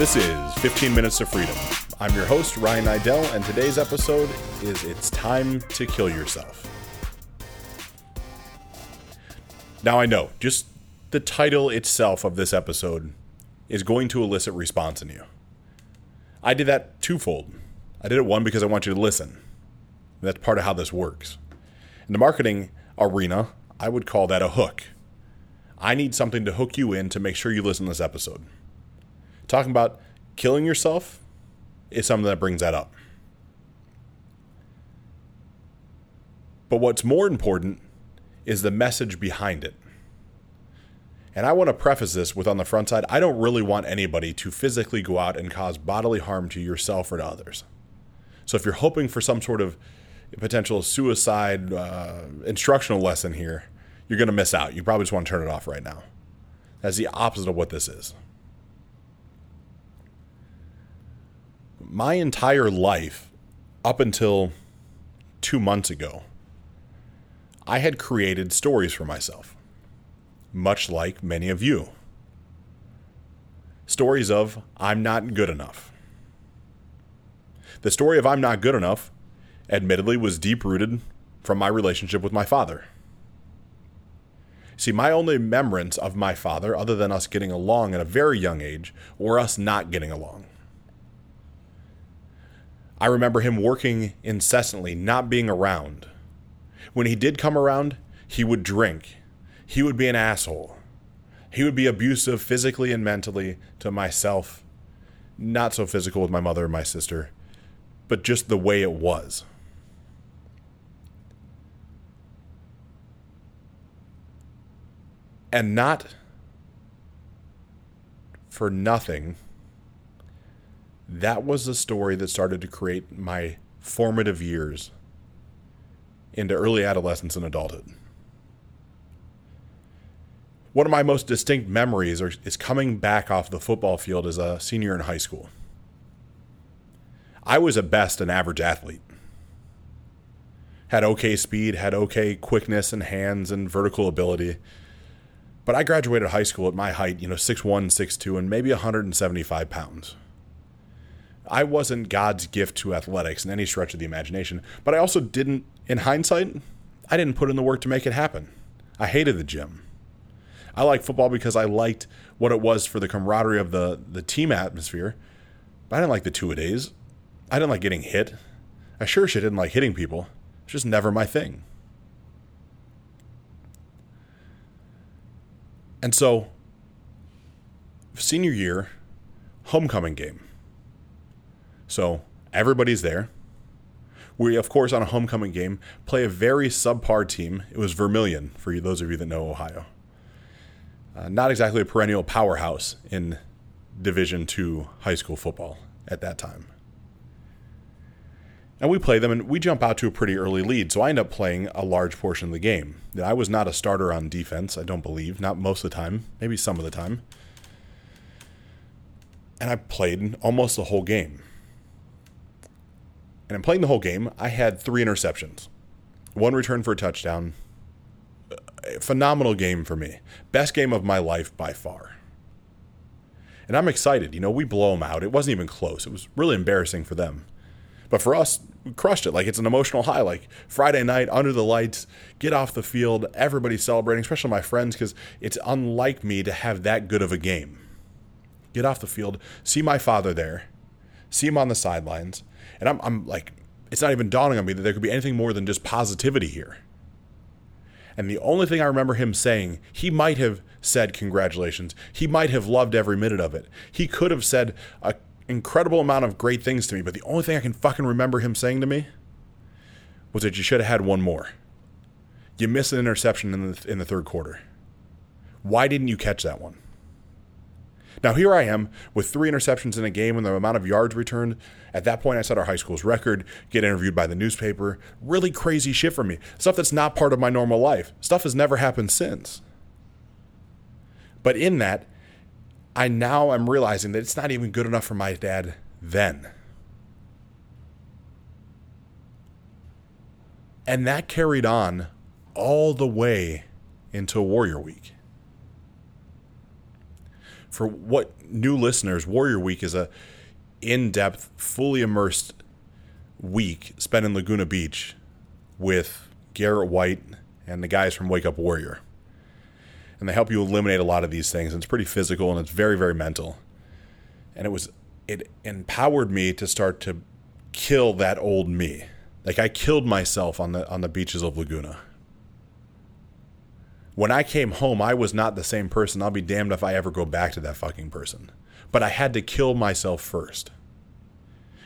This is 15 Minutes of Freedom. I'm your host, Ryan Niddel, and today's episode is It's Time to Kill Yourself. Now, I know, just the title itself of this episode is going to elicit response in you. I did that twofold. I did it one because I want you to listen. That's part of how this works. In the marketing arena, I would call that a hook. I need something to hook you in to make sure you listen to this episode talking about killing yourself is something that brings that up. But what's more important is the message behind it. And I want to preface this with on the front side, I don't really want anybody to physically go out and cause bodily harm to yourself or to others. So if you're hoping for some sort of potential suicide uh, instructional lesson here, you're going to miss out. You probably just want to turn it off right now. That's the opposite of what this is. My entire life, up until two months ago, I had created stories for myself, much like many of you. Stories of, I'm not good enough. The story of I'm not good enough, admittedly, was deep rooted from my relationship with my father. See, my only remembrance of my father, other than us getting along at a very young age, or us not getting along. I remember him working incessantly, not being around. When he did come around, he would drink. He would be an asshole. He would be abusive physically and mentally to myself. Not so physical with my mother and my sister, but just the way it was. And not for nothing that was the story that started to create my formative years into early adolescence and adulthood. One of my most distinct memories are, is coming back off the football field as a senior in high school. I was at best an average athlete. Had okay speed, had okay quickness and hands and vertical ability. But I graduated high school at my height, you know, 6'1, 6'2, and maybe 175 pounds. I wasn't God's gift to athletics in any stretch of the imagination, but I also didn't, in hindsight, I didn't put in the work to make it happen. I hated the gym. I liked football because I liked what it was for the camaraderie of the, the team atmosphere, but I didn't like the two a days. I didn't like getting hit. I sure shit didn't like hitting people. It's just never my thing. And so, senior year, homecoming game. So everybody's there. We, of course, on a homecoming game, play a very subpar team. It was Vermilion, for those of you that know Ohio. Uh, not exactly a perennial powerhouse in Division two high school football at that time. And we play them, and we jump out to a pretty early lead. So I end up playing a large portion of the game. I was not a starter on defense, I don't believe. Not most of the time, maybe some of the time. And I played almost the whole game. And I'm playing the whole game, I had three interceptions, one return for a touchdown. A phenomenal game for me. Best game of my life by far. And I'm excited. You know, we blow them out. It wasn't even close. It was really embarrassing for them. But for us, we crushed it. Like it's an emotional high. Like Friday night, under the lights, get off the field, everybody's celebrating, especially my friends, because it's unlike me to have that good of a game. Get off the field, see my father there, see him on the sidelines, and I'm, I'm like, it's not even dawning on me that there could be anything more than just positivity here. And the only thing I remember him saying, he might have said congratulations. He might have loved every minute of it. He could have said an incredible amount of great things to me, but the only thing I can fucking remember him saying to me was that you should have had one more. You missed an interception in the, in the third quarter. Why didn't you catch that one? Now, here I am with three interceptions in a game and the amount of yards returned. At that point, I set our high school's record, get interviewed by the newspaper. Really crazy shit for me. Stuff that's not part of my normal life. Stuff has never happened since. But in that, I now am realizing that it's not even good enough for my dad then. And that carried on all the way into Warrior Week. For what new listeners, Warrior Week is a in-depth, fully immersed week spent in Laguna Beach with Garrett White and the guys from Wake Up Warrior. And they help you eliminate a lot of these things. And it's pretty physical and it's very, very mental. And it was it empowered me to start to kill that old me. Like I killed myself on the on the beaches of Laguna. When I came home, I was not the same person. I'll be damned if I ever go back to that fucking person. But I had to kill myself first.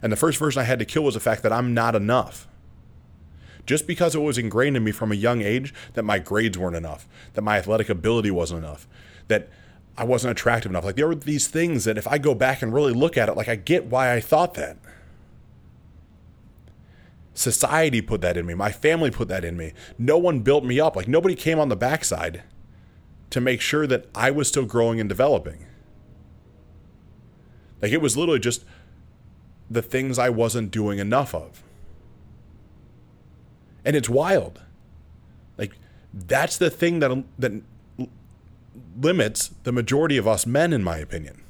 And the first version I had to kill was the fact that I'm not enough. Just because it was ingrained in me from a young age that my grades weren't enough, that my athletic ability wasn't enough, that I wasn't attractive enough. Like there were these things that if I go back and really look at it, like I get why I thought that. Society put that in me. My family put that in me. No one built me up. Like nobody came on the backside to make sure that I was still growing and developing. Like it was literally just the things I wasn't doing enough of. And it's wild. Like that's the thing that that limits the majority of us men in my opinion.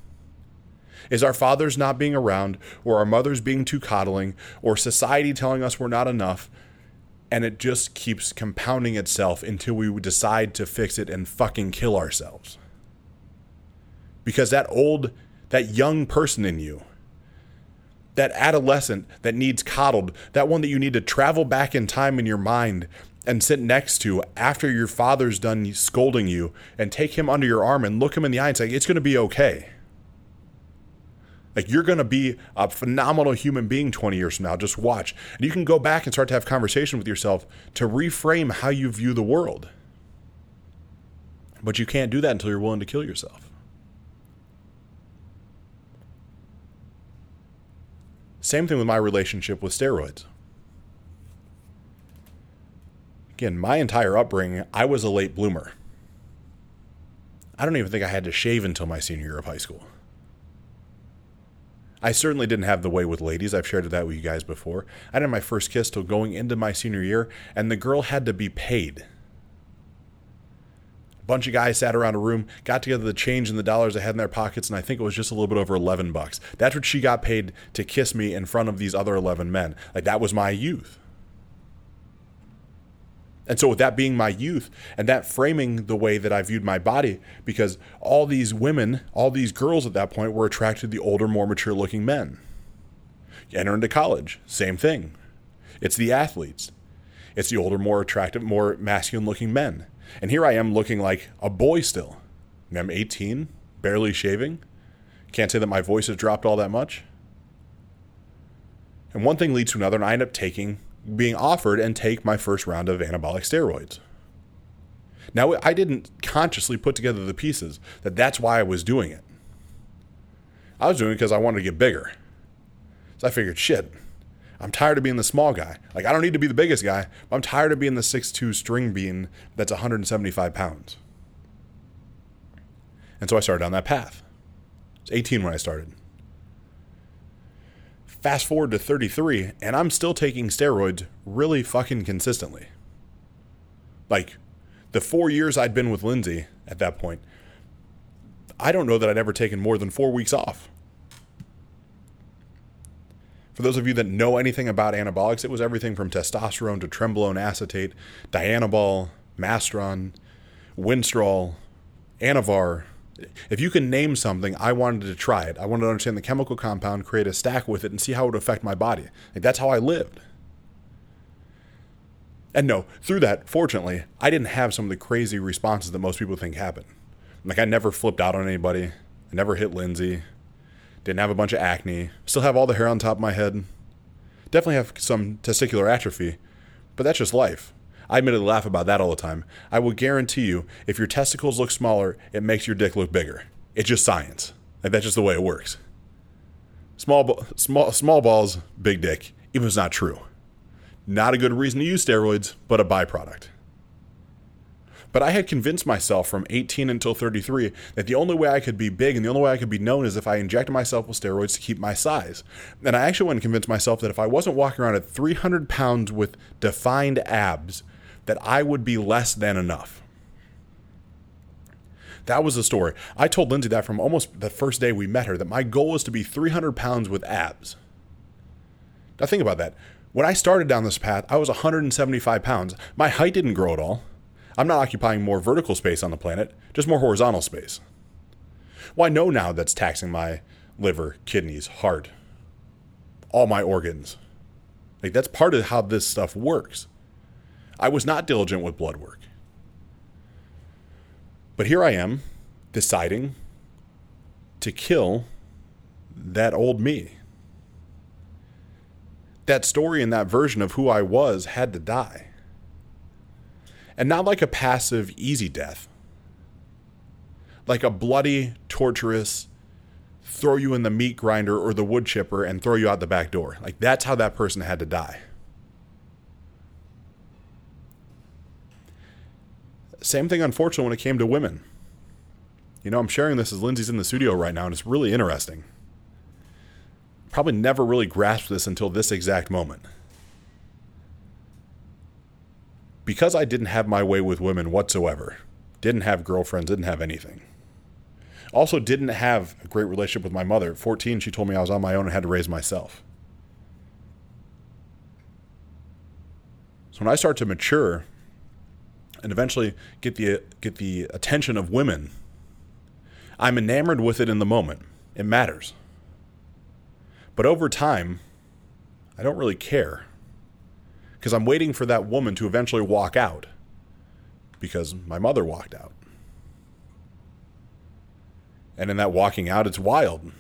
Is our fathers not being around or our mothers being too coddling or society telling us we're not enough and it just keeps compounding itself until we decide to fix it and fucking kill ourselves. Because that old that young person in you that adolescent that needs coddled, that one that you need to travel back in time in your mind and sit next to after your father's done scolding you and take him under your arm and look him in the eye and say, It's going to be okay. Like you're going to be a phenomenal human being 20 years from now. Just watch. And you can go back and start to have conversation with yourself to reframe how you view the world. But you can't do that until you're willing to kill yourself. Same thing with my relationship with steroids. Again, my entire upbringing, I was a late bloomer. I don't even think I had to shave until my senior year of high school. I certainly didn't have the way with ladies. I've shared that with you guys before. I didn't have my first kiss till going into my senior year, and the girl had to be paid A bunch of guys sat around a room, got together the change and the dollars they had in their pockets, and I think it was just a little bit over 11 bucks. That's what she got paid to kiss me in front of these other 11 men. Like that was my youth. And so, with that being my youth and that framing the way that I viewed my body, because all these women, all these girls at that point were attracted to the older, more mature looking men. You enter into college, same thing. It's the athletes, it's the older, more attractive, more masculine looking men. And here I am looking like a boy still. I'm 18, barely shaving. Can't say that my voice has dropped all that much. And one thing leads to another, and I end up taking, being offered and take my first round of anabolic steroids. Now, I didn't consciously put together the pieces that that's why I was doing it. I was doing it because I wanted to get bigger. So I figured, shit, I'm tired of being the small guy. Like, I don't need to be the biggest guy, but I'm tired of being the six-two string bean that's 175 pounds. And so I started down that path. I was 18 when I started. Fast forward to 33, and I'm still taking steroids really fucking consistently. Like, the four years I'd been with Lindsay at that point, I don't know that I'd ever taken more than four weeks off. For those of you that know anything about anabolics, it was everything from testosterone to trenbolone acetate, Dianabol, Masteron, Winstrol, Anavar. If you can name something, I wanted to try it. I wanted to understand the chemical compound, create a stack with it, and see how it would affect my body. Like, that's how I lived. And no, through that, fortunately, I didn't have some of the crazy responses that most people think happen. Like, I never flipped out on anybody. I never hit Lindsay. Didn't have a bunch of acne. Still have all the hair on top of my head. Definitely have some testicular atrophy, but that's just life. I admittedly laugh about that all the time. I will guarantee you, if your testicles look smaller, it makes your dick look bigger. It's just science. Like that's just the way it works. Small, small, small balls, big dick. Even if it's not true. Not a good reason to use steroids, but a byproduct. But I had convinced myself from 18 until 33 that the only way I could be big and the only way I could be known is if I injected myself with steroids to keep my size. And I actually went and convinced myself that if I wasn't walking around at 300 pounds with defined abs, that I would be less than enough. That was the story. I told Lindsay that from almost the first day we met her that my goal was to be 300 pounds with abs. Now, think about that. When I started down this path, I was 175 pounds. My height didn't grow at all. I'm not occupying more vertical space on the planet, just more horizontal space. Well, I know now that's taxing my liver, kidneys, heart, all my organs. Like, that's part of how this stuff works. I was not diligent with blood work. But here I am deciding to kill that old me. That story and that version of who I was had to die. And not like a passive, easy death, like a bloody, torturous, throw you in the meat grinder or the wood chipper and throw you out the back door. Like that's how that person had to die. Same thing, unfortunately, when it came to women. You know, I'm sharing this as Lindsay's in the studio right now, and it's really interesting. Probably never really grasped this until this exact moment. Because I didn't have my way with women whatsoever, didn't have girlfriends, didn't have anything. Also, didn't have a great relationship with my mother. At 14, she told me I was on my own and had to raise myself. So when I start to mature and eventually get the get the attention of women, I'm enamored with it in the moment. It matters. But over time, I don't really care because I'm waiting for that woman to eventually walk out because my mother walked out. And in that walking out, it's wild.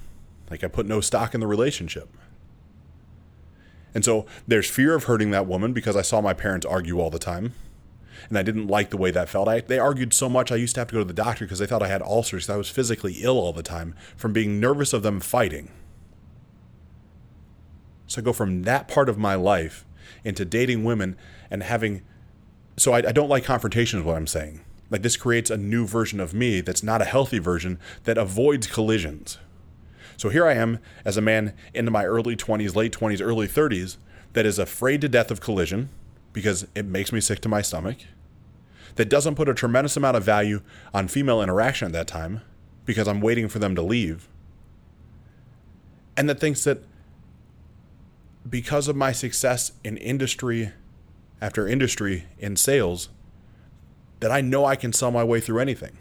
Like I put no stock in the relationship. And so there's fear of hurting that woman because I saw my parents argue all the time. And I didn't like the way that felt. I, they argued so much I used to have to go to the doctor because they thought I had ulcers. I was physically ill all the time from being nervous of them fighting. So I go from that part of my life into dating women and having. So I, I don't like confrontation, is what I'm saying. Like this creates a new version of me that's not a healthy version that avoids collisions. So here I am as a man into my early 20s, late 20s, early 30s that is afraid to death of collision because it makes me sick to my stomach. That doesn't put a tremendous amount of value on female interaction at that time because I'm waiting for them to leave. And that thinks that because of my success in industry after industry in sales, that I know I can sell my way through anything.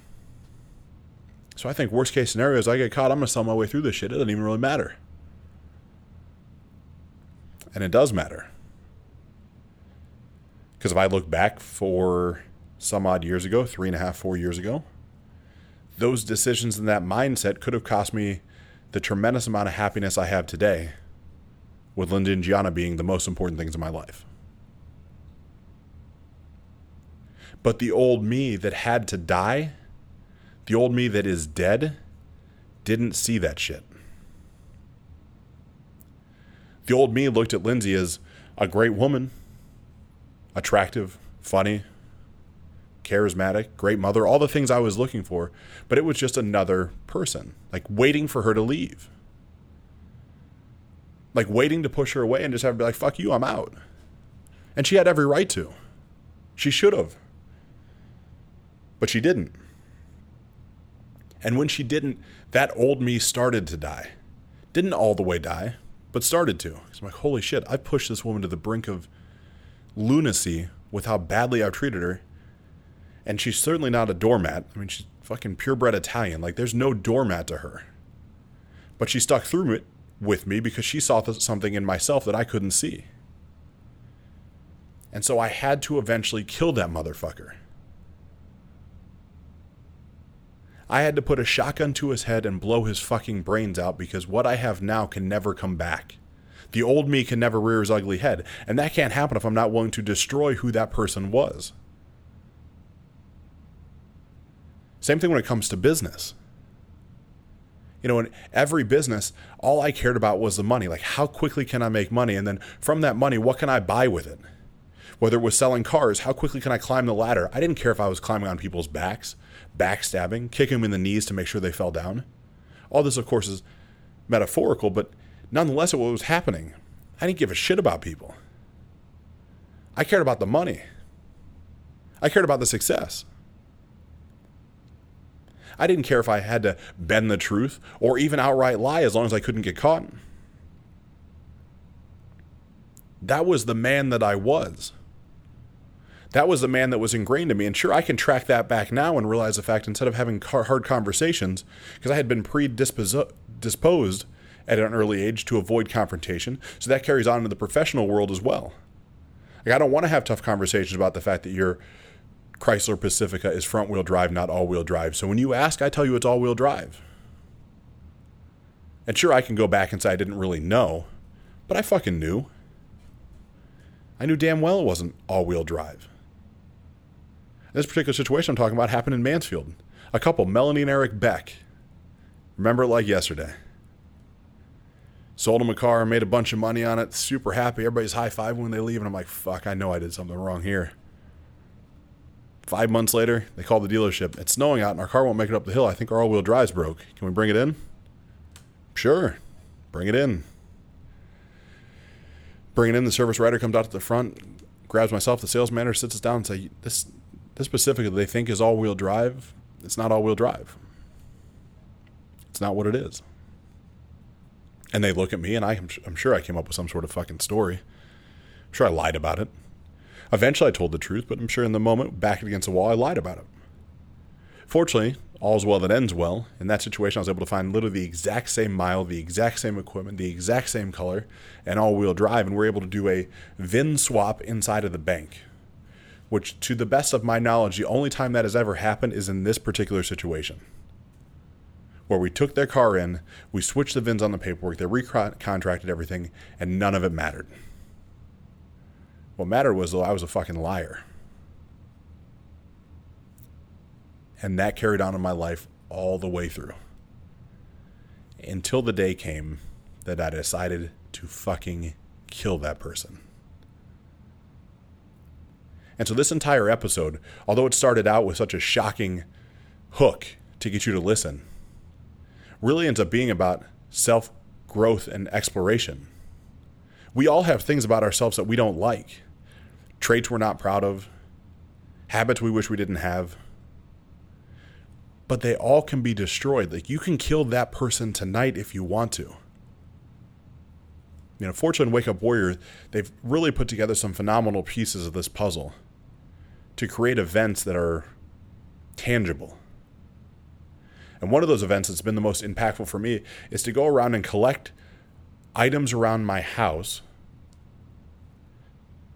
So I think worst case scenario is I get caught, I'm to sell my way through this shit. It doesn't even really matter. And it does matter. Because if I look back for some odd years ago, three and a half, four years ago, those decisions and that mindset could have cost me the tremendous amount of happiness I have today, with Linda and Gianna being the most important things in my life. But the old me that had to die, the old me that is dead, didn't see that shit. The old me looked at Lindsay as a great woman, attractive, funny, charismatic, great mother, all the things I was looking for, but it was just another person, like waiting for her to leave. Like waiting to push her away and just have her be like, fuck you, I'm out. And she had every right to. She should have. But she didn't. And when she didn't, that old me started to die. Didn't all the way die, but started to. I'm like, holy shit, I pushed this woman to the brink of lunacy with how badly I've treated her. And she's certainly not a doormat. I mean, she's fucking purebred Italian. Like, there's no doormat to her. But she stuck through it with me because she saw something in myself that I couldn't see. And so I had to eventually kill that motherfucker. I had to put a shotgun to his head and blow his fucking brains out because what I have now can never come back. The old me can never rear his ugly head, and that can't happen if I'm not willing to destroy who that person was. Same thing when it comes to business. You know, in every business, all I cared about was the money. Like, how quickly can I make money? And then from that money, what can I buy with it? Whether it was selling cars, how quickly can I climb the ladder? I didn't care if I was climbing on people's backs backstabbing, kicking them in the knees to make sure they fell down. All this, of course, is metaphorical, but nonetheless, what was happening. I didn't give a shit about people. I cared about the money. I cared about the success. I didn't care if I had to bend the truth or even outright lie as long as I couldn't get caught. That was the man that I was. That was the man that was ingrained in me. And sure, I can track that back now and realize the fact instead of having hard conversations, because I had been predisposed at an early age to avoid confrontation. So that carries on into the professional world as well. Like, I don't want to have tough conversations about the fact that your Chrysler Pacifica is front wheel drive, not all wheel drive. So when you ask, I tell you it's all wheel drive. And sure, I can go back and say I didn't really know, but I fucking knew. I knew damn well it wasn't all wheel drive. This particular situation I'm talking about happened in Mansfield. A couple, Melanie and Eric Beck. Remember it like yesterday. Sold him a car, made a bunch of money on it, super happy. Everybody's high five when they leave, and I'm like, fuck, I know I did something wrong here. Five months later, they call the dealership. It's snowing out, and our car won't make it up the hill. I think our all wheel drive's broke. Can we bring it in? Sure, bring it in. Bring it in. The service writer comes out to the front, grabs myself, the sales manager, sits us down, and says, "This this Pacifica they think is all-wheel drive. It's not all-wheel drive. It's not what it is. And they look at me, and I, I'm sure I came up with some sort of fucking story. I'm sure I lied about it. Eventually, I told the truth, but I'm sure in the moment, back against the wall, I lied about it. Fortunately, all's well that ends well. In that situation, I was able to find literally the exact same mile, the exact same equipment, the exact same color, and all wheel drive, and we're able to do a VIN swap inside of the bank which, to the best of my knowledge, the only time that has ever happened is in this particular situation. Where we took their car in, we switched the VINs on the paperwork, they recontracted everything, and none of it mattered. What mattered was, though, I was a fucking liar. And that carried on in my life all the way through. Until the day came that I decided to fucking kill that person. And so this entire episode, although it started out with such a shocking hook to get you to listen, really ends up being about self growth and exploration. We all have things about ourselves that we don't like, traits we're not proud of, habits we wish we didn't have. But they all can be destroyed. Like you can kill that person tonight if you want to. You know, Fortune and Wake Up Warrior, they've really put together some phenomenal pieces of this puzzle to create events that are tangible. And one of those events that's been the most impactful for me is to go around and collect items around my house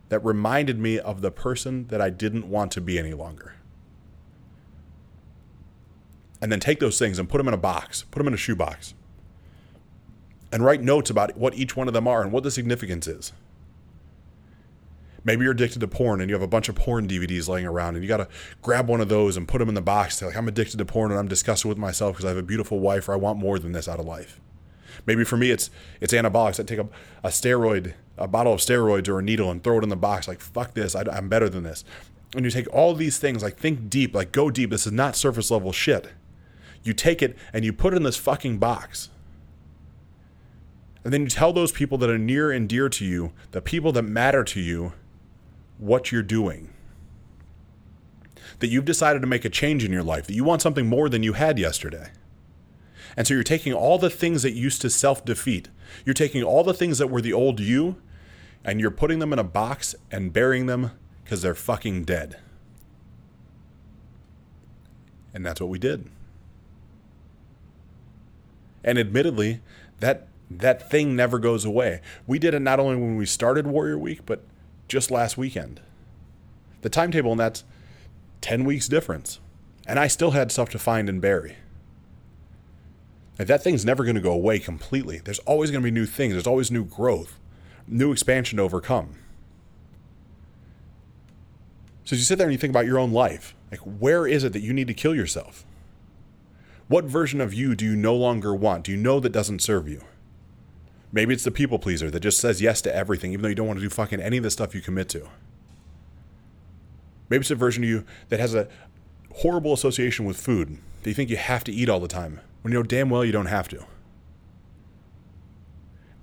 that reminded me of the person that I didn't want to be any longer. And then take those things and put them in a box, put them in a shoebox, and write notes about what each one of them are and what the significance is. Maybe you're addicted to porn and you have a bunch of porn DVDs laying around and you got to grab one of those and put them in the box. Like, I'm addicted to porn and I'm disgusted with myself because I have a beautiful wife or I want more than this out of life. Maybe for me, it's it's anabolics. I take a, a steroid, a bottle of steroids or a needle and throw it in the box. Like, fuck this. I, I'm better than this. And you take all these things, like, think deep, like, go deep. This is not surface level shit. You take it and you put it in this fucking box. And then you tell those people that are near and dear to you, the people that matter to you, what you're doing. That you've decided to make a change in your life, that you want something more than you had yesterday. And so you're taking all the things that used to self defeat, you're taking all the things that were the old you, and you're putting them in a box and burying them because they're fucking dead. And that's what we did. And admittedly, that that thing never goes away. We did it not only when we started Warrior Week, but just last weekend. The timetable and that's 10 weeks difference. And I still had stuff to find and bury. Like that thing's never going to go away completely. There's always going to be new things. There's always new growth, new expansion to overcome. So as you sit there and you think about your own life, like where is it that you need to kill yourself? What version of you do you no longer want? Do you know that doesn't serve you? Maybe it's the people pleaser that just says yes to everything, even though you don't want to do fucking any of the stuff you commit to. Maybe it's a version of you that has a horrible association with food that you think you have to eat all the time when you know damn well you don't have to.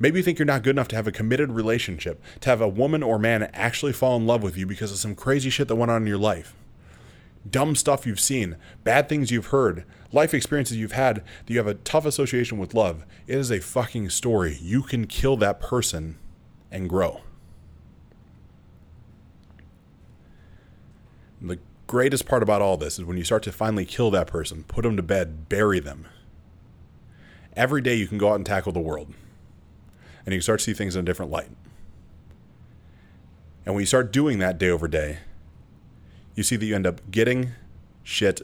Maybe you think you're not good enough to have a committed relationship, to have a woman or man actually fall in love with you because of some crazy shit that went on in your life. Dumb stuff you've seen, bad things you've heard, life experiences you've had that you have a tough association with love. It is a fucking story. You can kill that person and grow. The greatest part about all this is when you start to finally kill that person, put them to bed, bury them. Every day you can go out and tackle the world. And you can start to see things in a different light. And when you start doing that day over day, you see that you end up getting shit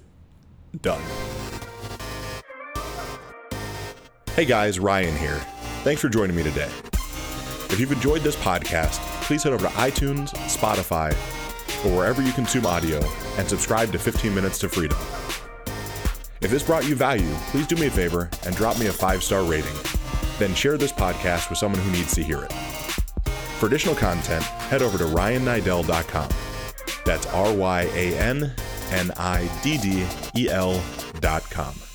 done. Hey guys, Ryan here. Thanks for joining me today. If you've enjoyed this podcast, please head over to iTunes, Spotify, or wherever you consume audio and subscribe to 15 Minutes to Freedom. If this brought you value, please do me a favor and drop me a five star rating. Then share this podcast with someone who needs to hear it. For additional content, head over to ryanniddel.com. That's R Y A N N I D D E L.com.